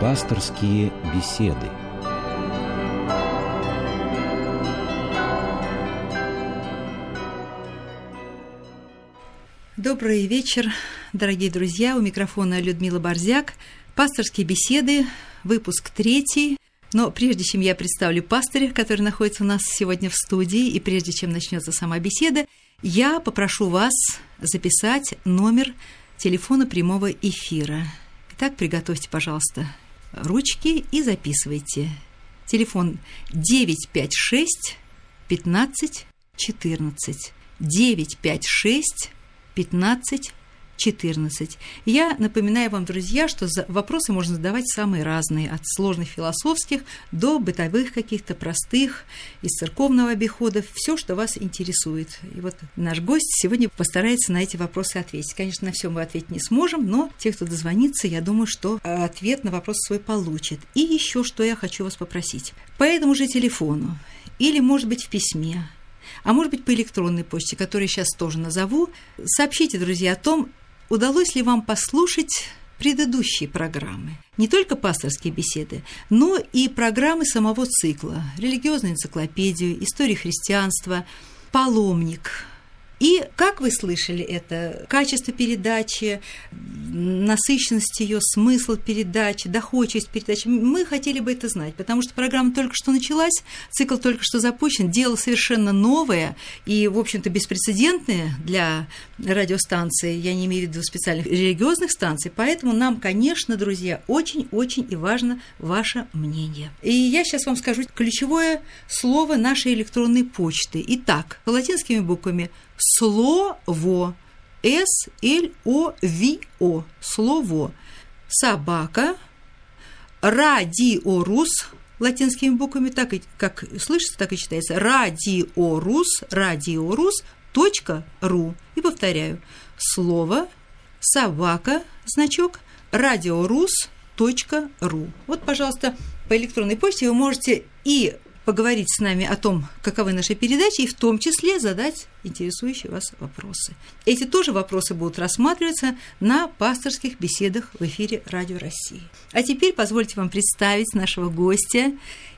Пасторские беседы. Добрый вечер, дорогие друзья. У микрофона Людмила Борзяк. Пасторские беседы, выпуск третий. Но прежде чем я представлю пастыря, который находится у нас сегодня в студии, и прежде чем начнется сама беседа, я попрошу вас записать номер телефона прямого эфира. Итак, приготовьте, пожалуйста, ручки и записывайте. Телефон 956 15 14. 956 15 14. Я напоминаю вам, друзья, что вопросы можно задавать самые разные, от сложных философских до бытовых каких-то простых, из церковного обихода, все, что вас интересует. И вот наш гость сегодня постарается на эти вопросы ответить. Конечно, на все мы ответить не сможем, но те, кто дозвонится, я думаю, что ответ на вопрос свой получит. И еще что я хочу вас попросить. По этому же телефону или, может быть, в письме, а может быть, по электронной почте, которую я сейчас тоже назову, сообщите, друзья, о том, удалось ли вам послушать предыдущие программы. Не только пасторские беседы, но и программы самого цикла, религиозную энциклопедию, историю христианства, паломник – и как вы слышали это? Качество передачи, насыщенность ее, смысл передачи, доходчивость передачи. Мы хотели бы это знать, потому что программа только что началась, цикл только что запущен, дело совершенно новое и, в общем-то, беспрецедентное для радиостанции, я не имею в виду специальных религиозных станций, поэтому нам, конечно, друзья, очень-очень и важно ваше мнение. И я сейчас вам скажу ключевое слово нашей электронной почты. Итак, латинскими буквами – слово. С-Л-О-В-О. Слово. Собака. Радиорус латинскими буквами, так и, как слышится, так и читается. Радиорус, радиорус, точка ру. И повторяю. Слово, собака, значок, радиорус, точка ру. Вот, пожалуйста, по электронной почте вы можете и поговорить с нами о том, каковы наши передачи, и в том числе задать интересующие вас вопросы. Эти тоже вопросы будут рассматриваться на пасторских беседах в эфире Радио России. А теперь позвольте вам представить нашего гостя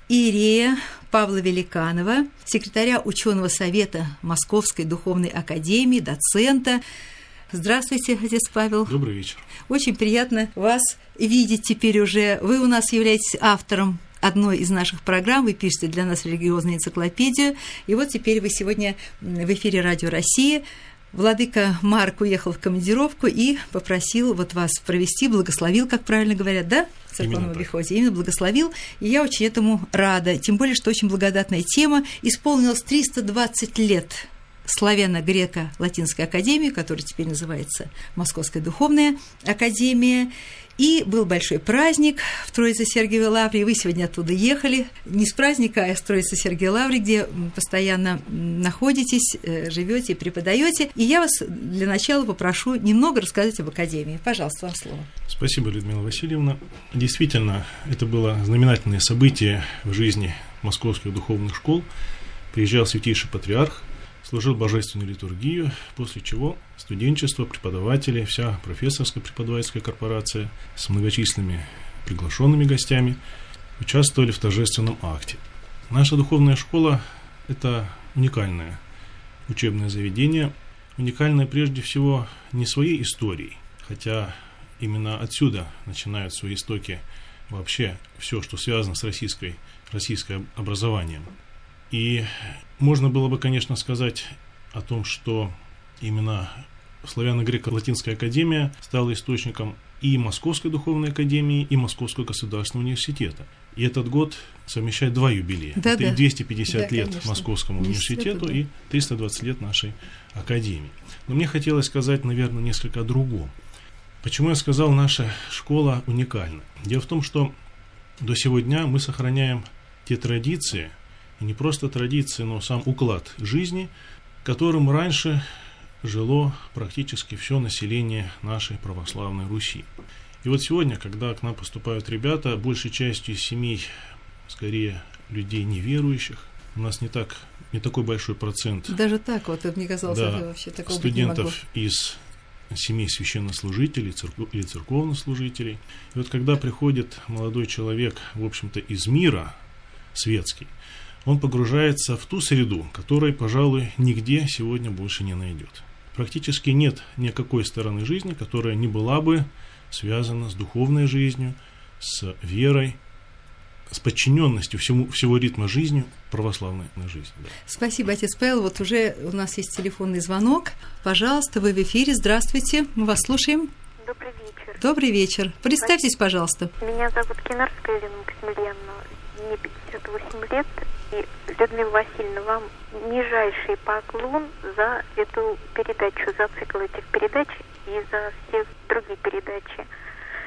Иерея Павла Великанова, секретаря ученого совета Московской духовной академии, доцента. Здравствуйте, отец Павел. Добрый вечер. Очень приятно вас видеть теперь уже. Вы у нас являетесь автором одной из наших программ, вы пишете для нас религиозную энциклопедию, и вот теперь вы сегодня в эфире Радио России. Владыка Марк уехал в командировку и попросил вот вас провести, благословил, как правильно говорят, да, в церковном обиходе, именно благословил, и я очень этому рада, тем более, что очень благодатная тема, исполнилось 320 лет славяно-греко-латинской академии, которая теперь называется Московская духовная академия, и был большой праздник в Троице Сергиевой Лавре. Вы сегодня оттуда ехали. Не с праздника, а с Троицы Сергиевой Лавры, где постоянно находитесь, э, живете и преподаете. И я вас для начала попрошу немного рассказать об Академии. Пожалуйста, вам слово. Спасибо, Людмила Васильевна. Действительно, это было знаменательное событие в жизни московских духовных школ. Приезжал святейший патриарх служил божественную литургию, после чего студенчество, преподаватели, вся профессорская преподавательская корпорация с многочисленными приглашенными гостями участвовали в торжественном акте. Наша духовная школа – это уникальное учебное заведение, уникальное прежде всего не своей историей, хотя именно отсюда начинают свои истоки вообще все, что связано с российской, российским образованием. И можно было бы, конечно, сказать о том, что именно Славяно-Греко-Латинская академия стала источником и Московской духовной академии, и Московского государственного университета. И этот год совмещает два юбилея. Да, Это да. и 250 да, лет конечно. Московскому университету, да. и 320 лет нашей академии. Но мне хотелось сказать, наверное, несколько о другом. Почему я сказал, наша школа уникальна? Дело в том, что до сего дня мы сохраняем те традиции, не просто традиции, но сам уклад жизни, которым раньше жило практически все население нашей православной Руси. И вот сегодня, когда к нам поступают ребята, большей частью из семей, скорее, людей неверующих, у нас не так не такой большой процент. Даже так, вот мне казалось, да, это вообще такого студентов из семей священнослужителей или церковнослужителей. И вот когда приходит молодой человек, в общем-то, из мира светский, он погружается в ту среду, которой, пожалуй, нигде сегодня больше не найдет. Практически нет никакой стороны жизни, которая не была бы связана с духовной жизнью, с верой, с подчиненностью всему, всего ритма жизни православной на жизнь. Да. Спасибо, отец Павел. Вот уже у нас есть телефонный звонок. Пожалуйста, вы в эфире. Здравствуйте. Мы вас слушаем. Добрый вечер. Добрый вечер. Представьтесь, пожалуйста. Меня зовут Кинарская Елена Максимiliaновна. Мне 58 лет. И, Людмила Васильевна, вам нижайший поклон за эту передачу, за цикл этих передач и за все другие передачи.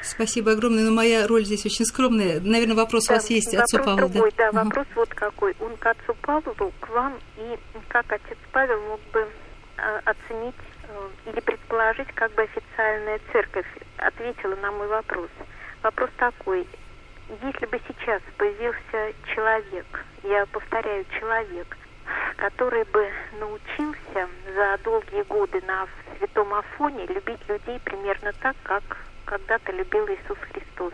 Спасибо огромное, но моя роль здесь очень скромная. Наверное, вопрос да, у вас есть вопрос отцу Павлу. Другой, да, да угу. вопрос вот какой. Он к отцу Павлу, к вам, и как отец Павел мог бы э, оценить э, или предположить, как бы официальная церковь ответила на мой вопрос. Вопрос такой. Если бы сейчас появился человек, я повторяю, человек, который бы научился за долгие годы на Святом Афоне любить людей примерно так, как когда-то любил Иисус Христос.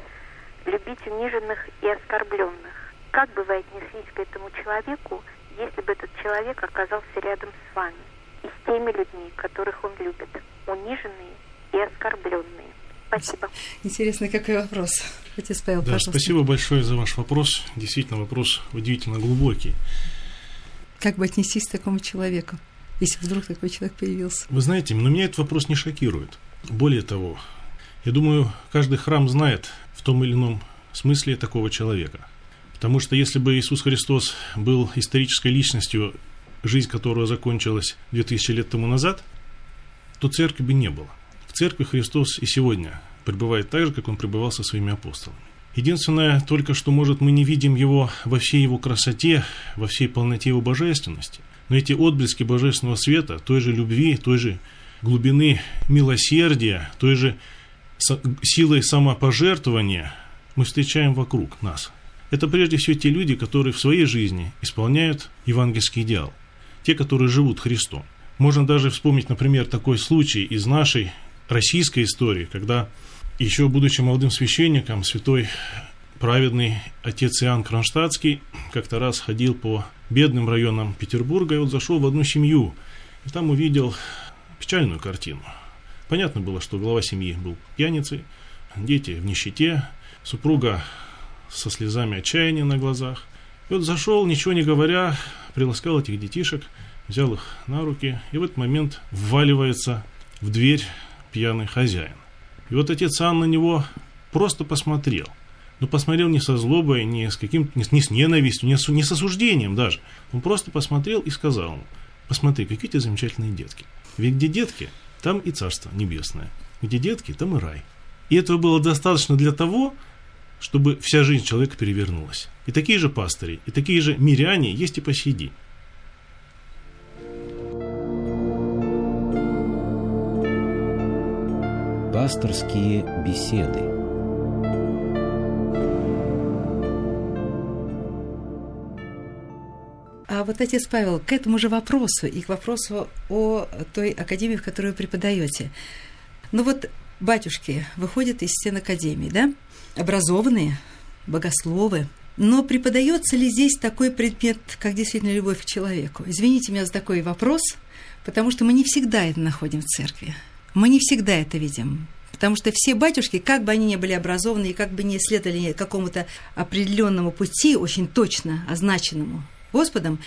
Любить униженных и оскорбленных. Как бы вы отнеслись к этому человеку, если бы этот человек оказался рядом с вами и с теми людьми, которых он любит, униженные и оскорбленные? Спасибо. Интересный какой вопрос. Отец Павел, да, пожалуйста. спасибо большое за ваш вопрос. Действительно, вопрос удивительно глубокий. Как бы отнестись к такому человеку, если вдруг такой человек появился? Вы знаете, но меня этот вопрос не шокирует. Более того, я думаю, каждый храм знает в том или ином смысле такого человека. Потому что если бы Иисус Христос был исторической личностью, жизнь которого закончилась 2000 лет тому назад, то церкви бы не было. Церкви Христос и сегодня пребывает так же, как он пребывал со своими апостолами. Единственное только, что, может, мы не видим его во всей его красоте, во всей полноте его божественности. Но эти отблески божественного света, той же любви, той же глубины милосердия, той же силой самопожертвования мы встречаем вокруг нас. Это прежде всего те люди, которые в своей жизни исполняют евангельский идеал. Те, которые живут Христом. Можно даже вспомнить, например, такой случай из нашей российской истории, когда еще будучи молодым священником, святой праведный отец Иоанн Кронштадтский как-то раз ходил по бедным районам Петербурга и вот зашел в одну семью, и там увидел печальную картину – Понятно было, что глава семьи был пьяницей, дети в нищете, супруга со слезами отчаяния на глазах. И вот зашел, ничего не говоря, приласкал этих детишек, взял их на руки, и в этот момент вваливается в дверь пьяный хозяин. И вот отец Ан на него просто посмотрел. Но посмотрел не со злобой, не с каким не, не с ненавистью, не с, не с осуждением даже. Он просто посмотрел и сказал ему, посмотри, какие у замечательные детки. Ведь где детки, там и Царство Небесное. Где детки, там и рай. И этого было достаточно для того, чтобы вся жизнь человека перевернулась. И такие же пастыри, и такие же миряне есть и по сей день. Пасторские беседы. А вот, отец Павел, к этому же вопросу и к вопросу о той академии, в которой вы преподаете. Ну вот батюшки выходят из стен академии, да? Образованные, богословы. Но преподается ли здесь такой предмет, как действительно любовь к человеку? Извините меня за такой вопрос, потому что мы не всегда это находим в церкви. Мы не всегда это видим. Потому что все батюшки, как бы они ни были образованы и как бы ни следовали какому-то определенному пути, очень точно означенному Господом,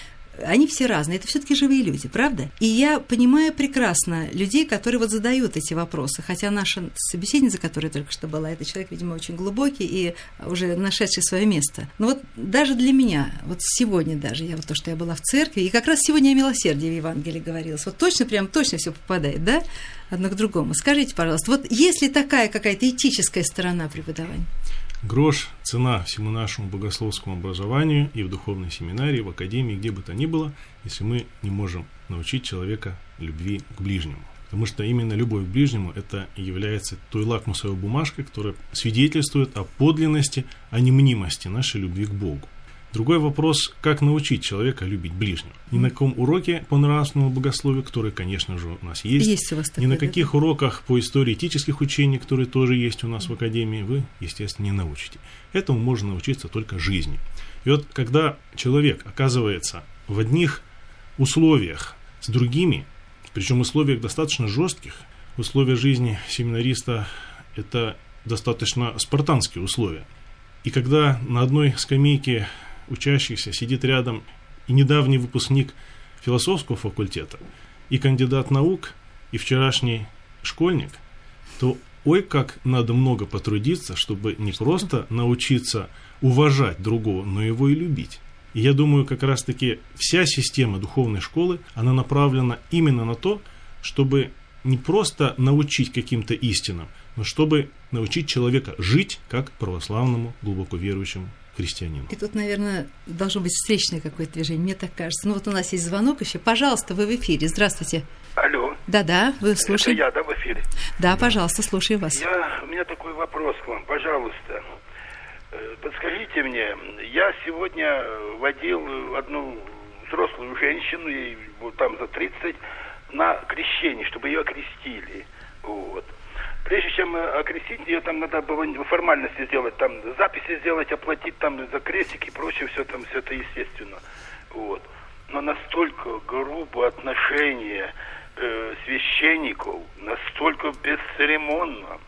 они все разные, это все-таки живые люди, правда? И я понимаю прекрасно людей, которые вот задают эти вопросы, хотя наша собеседница, которая только что была, это человек, видимо, очень глубокий и уже нашедший свое место. Но вот даже для меня, вот сегодня даже, я вот то, что я была в церкви, и как раз сегодня о милосердии в Евангелии говорилось, вот точно, прям точно все попадает, да, одно к другому. Скажите, пожалуйста, вот есть ли такая какая-то этическая сторона преподавания? Грош – цена всему нашему богословскому образованию и в духовной семинарии, в академии, где бы то ни было, если мы не можем научить человека любви к ближнему. Потому что именно любовь к ближнему – это является той лакмусовой бумажкой, которая свидетельствует о подлинности, о немнимости нашей любви к Богу. Другой вопрос, как научить человека любить ближнего. Ни на каком уроке по нравственному богословию, который, конечно же, у нас есть, Есть у вас ни такое, на да? каких уроках по истории этических учений, которые тоже есть у нас в Академии, вы, естественно, не научите. Этому можно научиться только жизни. И вот когда человек оказывается в одних условиях с другими, причем условиях достаточно жестких, условия жизни семинариста – это достаточно спартанские условия. И когда на одной скамейке учащихся сидит рядом и недавний выпускник философского факультета, и кандидат наук, и вчерашний школьник, то ой, как надо много потрудиться, чтобы не просто научиться уважать другого, но его и любить. И я думаю, как раз-таки вся система духовной школы, она направлена именно на то, чтобы не просто научить каким-то истинам, но чтобы научить человека жить как православному, глубоко верующему христианину. И тут, наверное, должно быть встречное какое-то движение, мне так кажется. Ну вот у нас есть звонок еще. Пожалуйста, вы в эфире. Здравствуйте. Алло, Да-да, вы это слушаете. я, да, в эфире? Да, пожалуйста, слушаю вас. Я, у меня такой вопрос к вам, пожалуйста. Э, Подскажите мне, я сегодня водил одну взрослую женщину, ей вот там за 30, на крещение, чтобы ее окрестили. Прежде чем э, окрестить ее, там надо было формальности сделать, там записи сделать, оплатить там за крестик и прочее, все там, все это естественно. Вот. Но настолько грубое отношение э, священников, настолько бесцеремонно,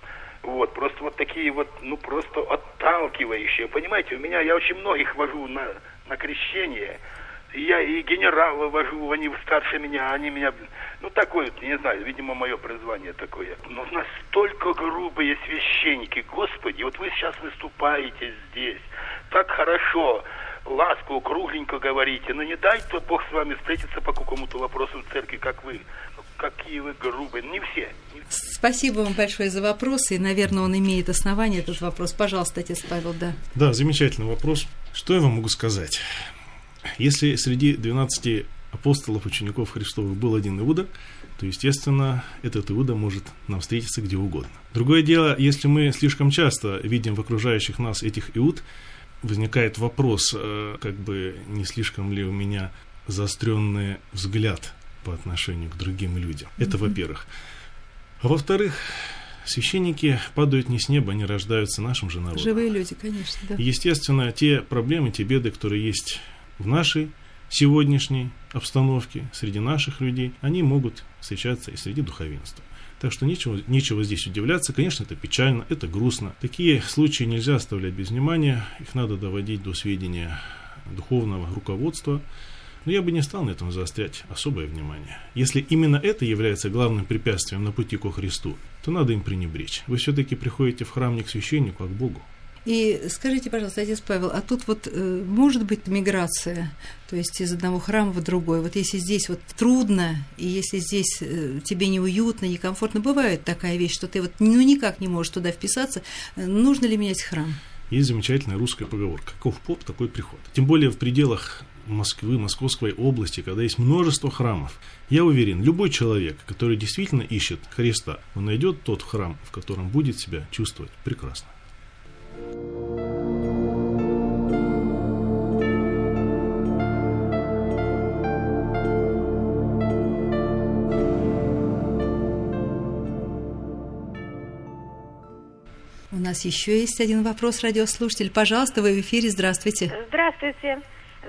вот, просто вот такие вот, ну, просто отталкивающие. Понимаете, у меня, я очень многих вожу на, на крещение, я и генерала вожу, они старше меня, они меня, ну, такое, вот, не знаю, видимо, мое призвание такое. Но настолько грубые священники, Господи, вот вы сейчас выступаете здесь, так хорошо, ласково, кругленько говорите, но не дай-то Бог с вами встретиться по какому-то вопросу в церкви, как вы. Ну, Какие вы грубые, не все, Спасибо вам большое за вопрос, и, наверное, он имеет основание, этот вопрос. Пожалуйста, отец Павел, да. Да, замечательный вопрос. Что я вам могу сказать? Если среди 12 апостолов, учеников Христовых был один Иуда, то, естественно, этот Иуда может нам встретиться где угодно. Другое дело, если мы слишком часто видим в окружающих нас этих Иуд, возникает вопрос, э, как бы не слишком ли у меня заостренный взгляд по отношению к другим людям. Это во-первых. А во-вторых, священники падают не с неба, они рождаются нашим же народом. Живые люди, конечно, да. Естественно, те проблемы, те беды, которые есть в нашей сегодняшней обстановке среди наших людей, они могут встречаться и среди духовенства. Так что нечего, нечего здесь удивляться. Конечно, это печально, это грустно. Такие случаи нельзя оставлять без внимания. Их надо доводить до сведения духовного руководства. Но я бы не стал на этом заострять особое внимание. Если именно это является главным препятствием на пути ко Христу, то надо им пренебречь. Вы все-таки приходите в храм не к священнику, а к Богу. И скажите, пожалуйста, отец Павел, а тут вот э, может быть миграция, то есть из одного храма в другой? Вот если здесь вот трудно, и если здесь э, тебе неуютно, некомфортно, бывает такая вещь, что ты вот ну никак не можешь туда вписаться, э, нужно ли менять храм? Есть замечательная русская поговорка. Каков поп, такой приход. Тем более в пределах Москвы, Московской области, когда есть множество храмов. Я уверен, любой человек, который действительно ищет Христа, он найдет тот храм, в котором будет себя чувствовать прекрасно. У нас еще есть один вопрос, радиослушатель. Пожалуйста, вы в эфире. Здравствуйте. Здравствуйте.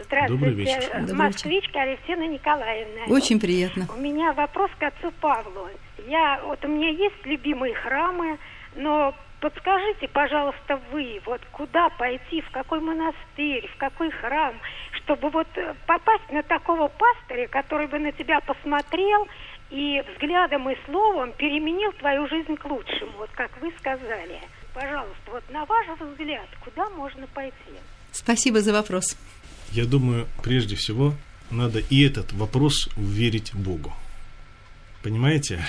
Здравствуйте. Добрый вечер. Э, Москвичка Алевтина Николаевна. Очень приятно. У меня вопрос к отцу Павлу. Я, вот у меня есть любимые храмы, но подскажите, пожалуйста, вы, вот куда пойти, в какой монастырь, в какой храм, чтобы вот э, попасть на такого пастыря, который бы на тебя посмотрел и взглядом и словом переменил твою жизнь к лучшему, вот как вы сказали. Пожалуйста, вот на ваш взгляд, куда можно пойти? Спасибо за вопрос. Я думаю, прежде всего, надо и этот вопрос уверить Богу. Понимаете,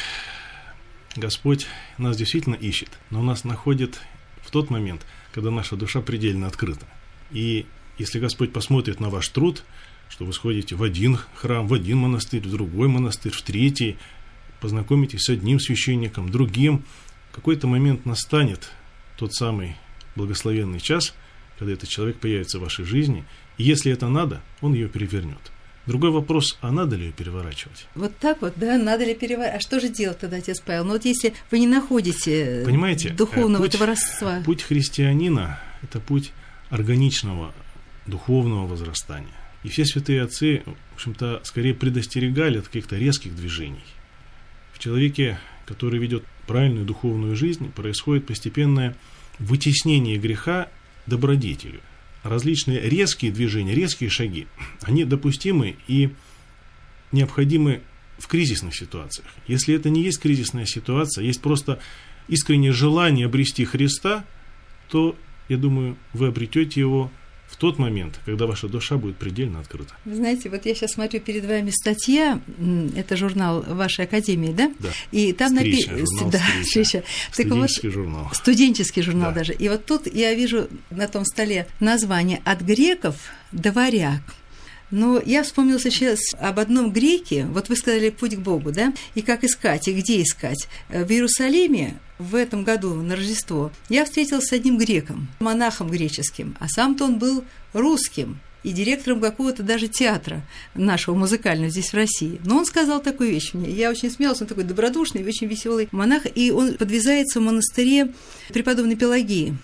Господь нас действительно ищет, но нас находит в тот момент, когда наша душа предельно открыта. И если Господь посмотрит на ваш труд, что вы сходите в один храм, в один монастырь, в другой монастырь, в третий, познакомитесь с одним священником, другим, в какой-то момент настанет тот самый благословенный час, когда этот человек появится в вашей жизни, и если это надо, он ее перевернет. Другой вопрос, а надо ли ее переворачивать? Вот так вот, да, надо ли переворачивать? А что же делать тогда, отец Павел? Ну вот если вы не находите Понимаете, духовного путь, этого родства. Путь христианина – это путь органичного духовного возрастания. И все святые отцы, в общем-то, скорее предостерегали от каких-то резких движений. В человеке, который ведет правильную духовную жизнь, происходит постепенное вытеснение греха добродетелю – различные резкие движения, резкие шаги, они допустимы и необходимы в кризисных ситуациях. Если это не есть кризисная ситуация, есть просто искреннее желание обрести Христа, то, я думаю, вы обретете его в тот момент, когда ваша душа будет предельно открыта. Вы знаете, вот я сейчас смотрю перед вами статья, это журнал вашей академии, да? Да. И там написано... Да, встреча. Студенческий вот, журнал. Студенческий журнал да. даже. И вот тут я вижу на том столе название «От греков до варяг». Но я вспомнила сейчас об одном греке, вот вы сказали «путь к Богу», да, и как искать, и где искать. В Иерусалиме в этом году на Рождество я встретилась с одним греком, монахом греческим, а сам-то он был русским, и директором какого-то даже театра нашего музыкального здесь в России. Но он сказал такую вещь мне. Я очень смеялась, он такой добродушный, очень веселый монах, и он подвязается в монастыре преподобной Пелагии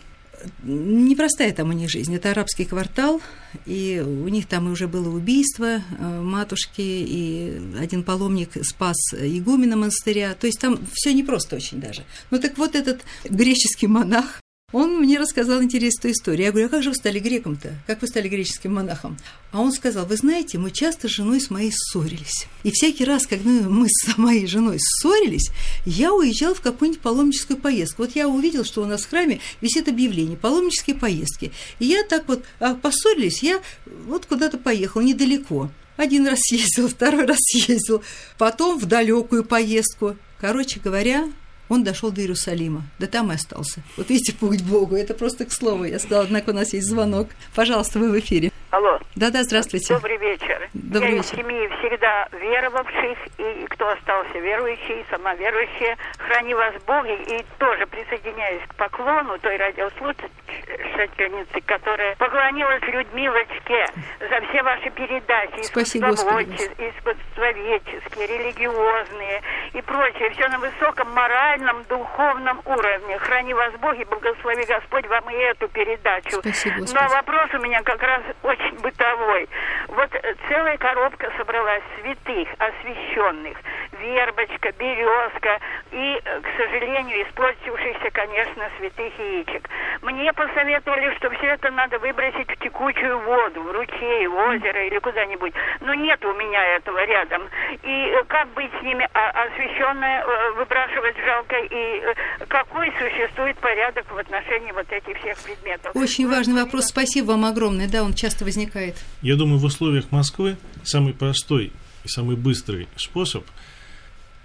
непростая там у них жизнь. Это арабский квартал, и у них там уже было убийство э, матушки, и один паломник спас игумена монастыря. То есть там все непросто очень даже. Ну так вот этот греческий монах, он мне рассказал интересную историю. Я говорю, а как же вы стали греком-то? Как вы стали греческим монахом? А он сказал, вы знаете, мы часто с женой с моей ссорились. И всякий раз, когда мы с моей женой ссорились, я уезжал в какую-нибудь паломническую поездку. Вот я увидел, что у нас в храме висит объявление «Паломнические поездки». И я так вот а поссорились, я вот куда-то поехал недалеко. Один раз съездил, второй раз съездил, потом в далекую поездку. Короче говоря, он дошел до Иерусалима, да там и остался. Вот видите, путь Богу, это просто к слову. Я сказала, однако у нас есть звонок. Пожалуйста, вы в эфире. Алло. Да-да, здравствуйте. Добрый вечер. Добрый Я вечер. из семьи всегда веровавших, и кто остался верующий, сама верующая. Храни вас Бог, и тоже присоединяюсь к поклону той радиослушательницы, которая поклонилась Людмилочке за все ваши передачи. Спасибо, искусствоведческие, религиозные и прочее. Все на высоком моральном, духовном уровне. Храни вас Бог и благослови Господь вам и эту передачу. Спасибо, Но вопрос у меня как раз очень бытовой. Вот э, целая коробка собралась святых, освященных. Вербочка, березка и, э, к сожалению, испортившихся, конечно, святых яичек. Мне посоветовали, что все это надо выбросить в текучую воду, в ручей, в озеро или куда-нибудь. Но нет у меня этого рядом. И э, как быть с ними? А освященное выбрасывать жалко? И какой существует порядок в отношении вот этих всех предметов? Очень важный вопрос. Спасибо вам огромное. Да, он часто возникает? Я думаю, в условиях Москвы самый простой и самый быстрый способ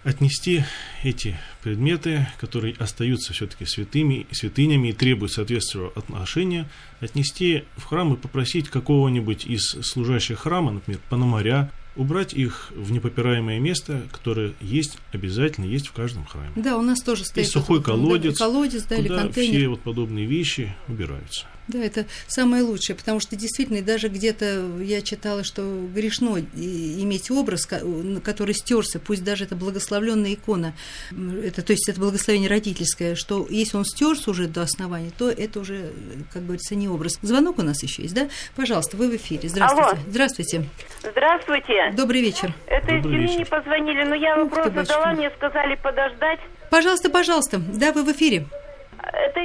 отнести эти предметы, которые остаются все-таки святыми, святынями и требуют соответствующего отношения, отнести в храм и попросить какого-нибудь из служащих храма, например, пономаря, убрать их в непопираемое место, которое есть, обязательно есть в каждом храме. Да, у нас тоже стоит... И сухой колодец, колодец да, куда или контейнер. все вот подобные вещи убираются. Да, это самое лучшее, потому что действительно даже где-то я читала, что грешно иметь образ, который стерся, пусть даже это благословленная икона, это, то есть это благословение родительское, что если он стерся уже до основания, то это уже, как говорится, не образ. Звонок у нас еще есть, да? Пожалуйста, вы в эфире. Здравствуйте. Алло. Здравствуйте. Здравствуйте. Добрый вечер. Это Добрый из Тюмени вечер. позвонили, но я Ух вопрос задала, мне сказали подождать. Пожалуйста, пожалуйста. Да, вы в эфире.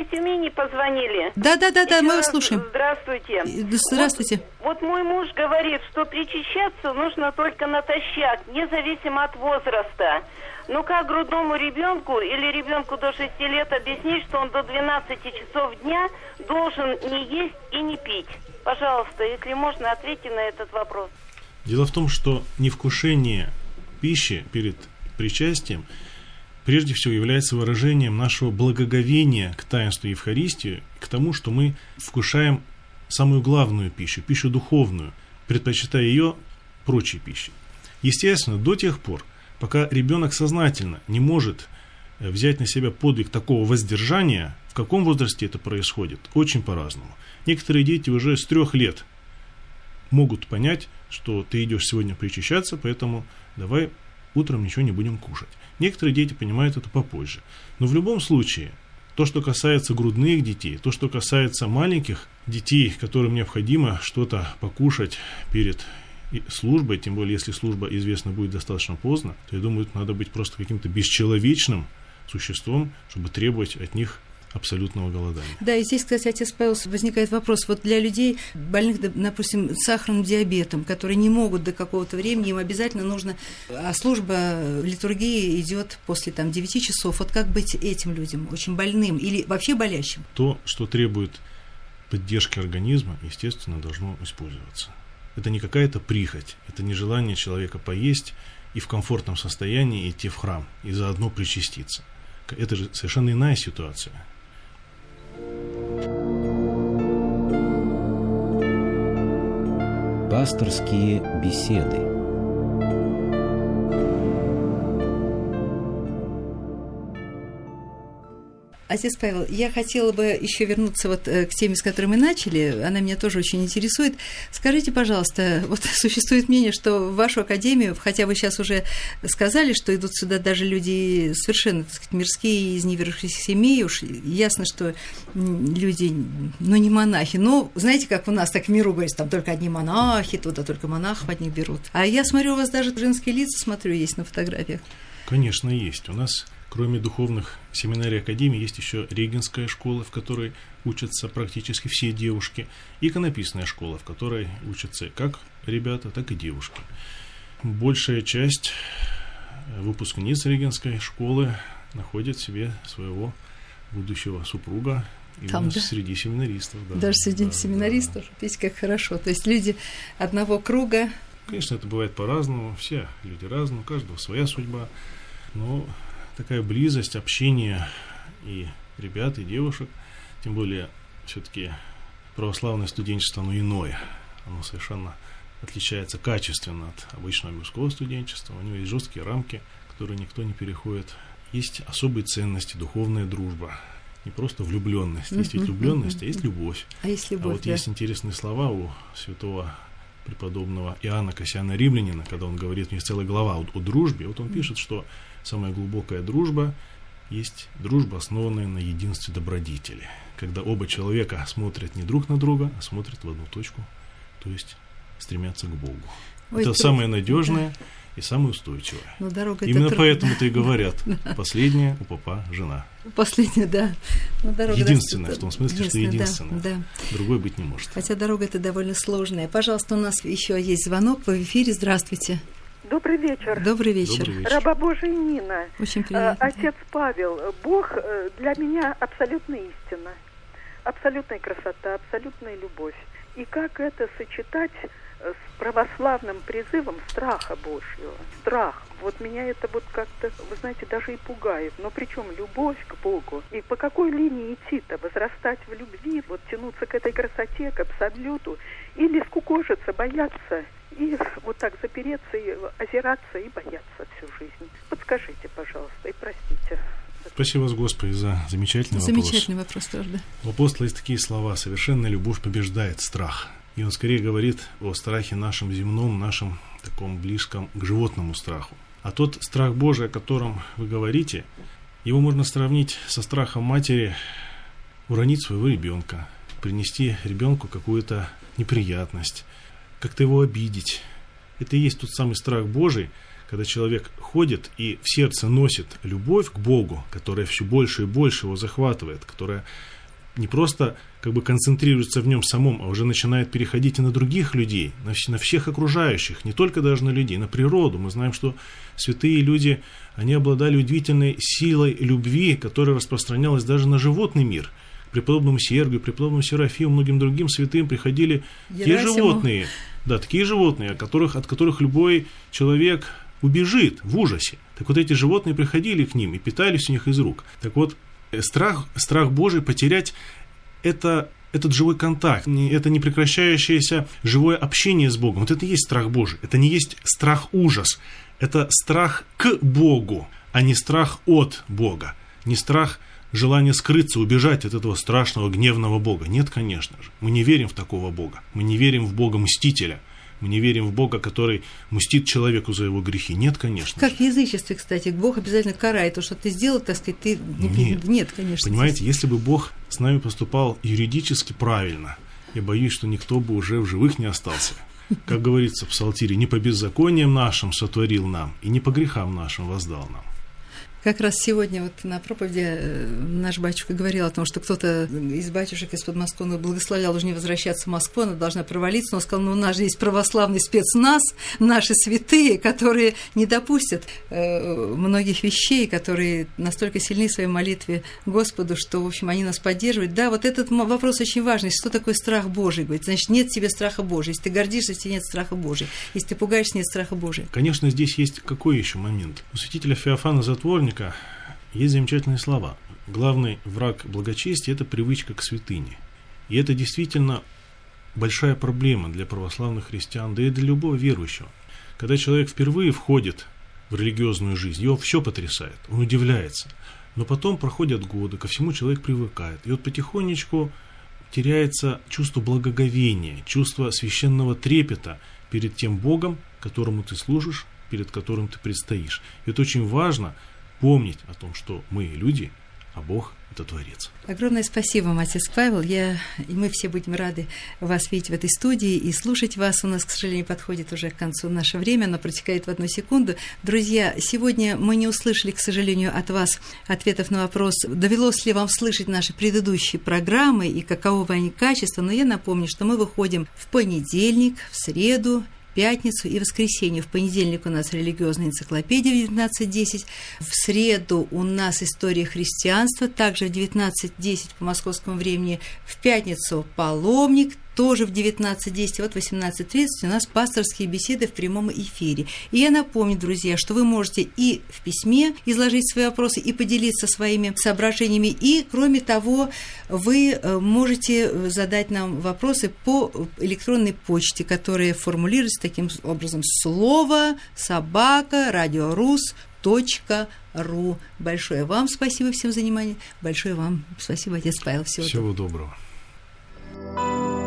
Из Тюмени позвонили. Да, да, да, да, Еще мы вас слушаем. Здравствуйте. Здравствуйте. Вот, вот мой муж говорит, что причащаться нужно только натощак, независимо от возраста. Ну как грудному ребенку или ребенку до 6 лет объяснить, что он до 12 часов дня должен не есть и не пить? Пожалуйста, если можно, ответьте на этот вопрос. Дело в том, что невкушение пищи перед причастием прежде всего является выражением нашего благоговения к таинству Евхаристии, к тому, что мы вкушаем самую главную пищу, пищу духовную, предпочитая ее прочей пище. Естественно, до тех пор, пока ребенок сознательно не может взять на себя подвиг такого воздержания, в каком возрасте это происходит, очень по-разному. Некоторые дети уже с трех лет могут понять, что ты идешь сегодня причащаться, поэтому давай утром ничего не будем кушать. Некоторые дети понимают это попозже. Но в любом случае, то, что касается грудных детей, то, что касается маленьких детей, которым необходимо что-то покушать перед службой, тем более если служба известна будет достаточно поздно, то я думаю, надо быть просто каким-то бесчеловечным существом, чтобы требовать от них абсолютного голодания. Да, и здесь, кстати, отец Павел, возникает вопрос. Вот для людей, больных, допустим, сахарным диабетом, которые не могут до какого-то времени, им обязательно нужно... А служба литургии идет после там, 9 часов. Вот как быть этим людям, очень больным или вообще болящим? То, что требует поддержки организма, естественно, должно использоваться. Это не какая-то прихоть, это не желание человека поесть и в комфортном состоянии идти в храм и заодно причаститься. Это же совершенно иная ситуация. Пасторские беседы. Отец Павел, я хотела бы еще вернуться вот э, к теме, с которой мы начали. Она меня тоже очень интересует. Скажите, пожалуйста, вот существует мнение, что в вашу академию, хотя вы сейчас уже сказали, что идут сюда даже люди совершенно, так сказать, мирские, из неверующих семей, уж ясно, что люди, ну, не монахи, но знаете, как у нас так в миру говорится, там только одни монахи, туда только монахов одних берут. А я смотрю, у вас даже женские лица, смотрю, есть на фотографиях. Конечно, есть. У нас Кроме духовных семинарий Академии, есть еще Регенская школа, в которой учатся практически все девушки, и иконописная школа, в которой учатся как ребята, так и девушки. Большая часть выпускниц Регенской школы находит себе своего будущего супруга и Там, да? среди семинаристов. Да, Даже среди да, семинаристов, да. видите, как хорошо. То есть люди одного круга. Конечно, это бывает по-разному, все люди разные, у каждого своя судьба. Но такая близость, общение и ребят, и девушек, тем более все-таки православное студенчество, оно иное, оно совершенно отличается качественно от обычного мирского студенчества, у него есть жесткие рамки, которые никто не переходит, есть особые ценности, духовная дружба, не просто влюбленность, есть ведь влюбленность, а есть любовь. А есть любовь, А вот да. есть интересные слова у святого преподобного Иоанна Касьяна Римлянина, когда он говорит, у него целая глава о, о дружбе, вот он пишет, что самая глубокая дружба есть дружба, основанная на единстве добродетели, когда оба человека смотрят не друг на друга, а смотрят в одну точку, то есть стремятся к Богу. Ой, это самое надежное да. и самое устойчивое. Но дорога Именно это поэтому-то и говорят, последняя у папа жена. Последняя, да. Но дорога единственная, в том смысле, что единственная. Да, да. Другой быть не может. Хотя дорога это довольно сложная. Пожалуйста, у нас еще есть звонок. В эфире. Здравствуйте. Добрый вечер. Добрый вечер. Добрый вечер. Раба Божия Нина. Очень приятно. Отец Павел, Бог э, для меня абсолютная истина, абсолютная красота, абсолютная любовь. И как это сочетать с православным призывом страха Божьего? Страх. Вот меня это вот как-то, вы знаете, даже и пугает. Но причем любовь к Богу. И по какой линии идти-то? Возрастать в любви, вот тянуться к этой красоте, к абсолюту? Или скукожиться, бояться и вот так запереться, и озираться и бояться всю жизнь. Подскажите, пожалуйста, и простите. Спасибо вас, Господи, за замечательный, замечательный вопрос. вопрос. тоже, да. У апостола есть такие слова. Совершенная любовь побеждает страх. И он скорее говорит о страхе нашем земном, нашем таком близком к животному страху. А тот страх Божий, о котором вы говорите, его можно сравнить со страхом матери уронить своего ребенка, принести ребенку какую-то неприятность, как-то его обидеть. Это и есть тот самый страх Божий, когда человек ходит и в сердце носит любовь к Богу, которая все больше и больше его захватывает, которая не просто как бы концентрируется в нем самом, а уже начинает переходить и на других людей, на, на всех окружающих, не только даже на людей, на природу. Мы знаем, что святые люди, они обладали удивительной силой любви, которая распространялась даже на животный мир. Преподобному Сергию, преподобному Серафиму, многим другим святым приходили Герасиму. те животные, да, такие животные, от которых, от которых любой человек убежит в ужасе. Так вот эти животные приходили к ним и питались у них из рук. Так вот, страх, страх Божий потерять это этот живой контакт, это непрекращающееся живое общение с Богом. Вот это и есть страх Божий. Это не есть страх-ужас. Это страх к Богу. а не страх от Бога, не страх желание скрыться, убежать от этого страшного гневного Бога. Нет, конечно же. Мы не верим в такого Бога. Мы не верим в Бога Мстителя. Мы не верим в Бога, который мстит человеку за его грехи. Нет, конечно. Как же. в язычестве, кстати, Бог обязательно карает то, что ты сделал, так сказать, ты нет, нет конечно. Понимаете, если бы Бог с нами поступал юридически правильно, я боюсь, что никто бы уже в живых не остался. Как говорится в Псалтире, не по беззакониям нашим сотворил нам, и не по грехам нашим воздал нам. Как раз сегодня вот на проповеди э, наш батюшка говорил о том, что кто-то из батюшек из Подмосковной благословлял уже не возвращаться в Москву, она должна провалиться, но он сказал, ну у нас же есть православный спецназ, наши святые, которые не допустят э, многих вещей, которые настолько сильны в своей молитве Господу, что, в общем, они нас поддерживают. Да, вот этот вопрос очень важный, что такое страх Божий, говорит, значит, нет тебе страха Божий, если ты гордишься, тебе нет страха Божий, если ты пугаешься, нет страха Божий. Конечно, здесь есть какой еще момент? У святителя Феофана Затворника Школьника есть замечательные слова. Главный враг благочестия – это привычка к святыне. И это действительно большая проблема для православных христиан, да и для любого верующего. Когда человек впервые входит в религиозную жизнь, его все потрясает, он удивляется. Но потом проходят годы, ко всему человек привыкает. И вот потихонечку теряется чувство благоговения, чувство священного трепета перед тем Богом, которому ты служишь, перед которым ты предстоишь. И это очень важно – помнить о том, что мы люди, а Бог – это Творец. Огромное спасибо, отец Павел. Я, и мы все будем рады вас видеть в этой студии и слушать вас. У нас, к сожалению, подходит уже к концу наше время, оно протекает в одну секунду. Друзья, сегодня мы не услышали, к сожалению, от вас ответов на вопрос, довелось ли вам слышать наши предыдущие программы и каково они качество, но я напомню, что мы выходим в понедельник, в среду, пятницу и воскресенье. В понедельник у нас религиозная энциклопедия в 19.10. В среду у нас история христианства, также в 19.10 по московскому времени. В пятницу паломник, тоже в 19.10, вот 18.30 у нас пасторские беседы в прямом эфире. И я напомню, друзья, что вы можете и в письме изложить свои вопросы, и поделиться своими соображениями, и, кроме того, вы э, можете задать нам вопросы по электронной почте, которая формулируется таким образом «слово собака радиорус ру. Большое вам спасибо всем за внимание. Большое вам спасибо, отец Павел. Всего, Всего доброго.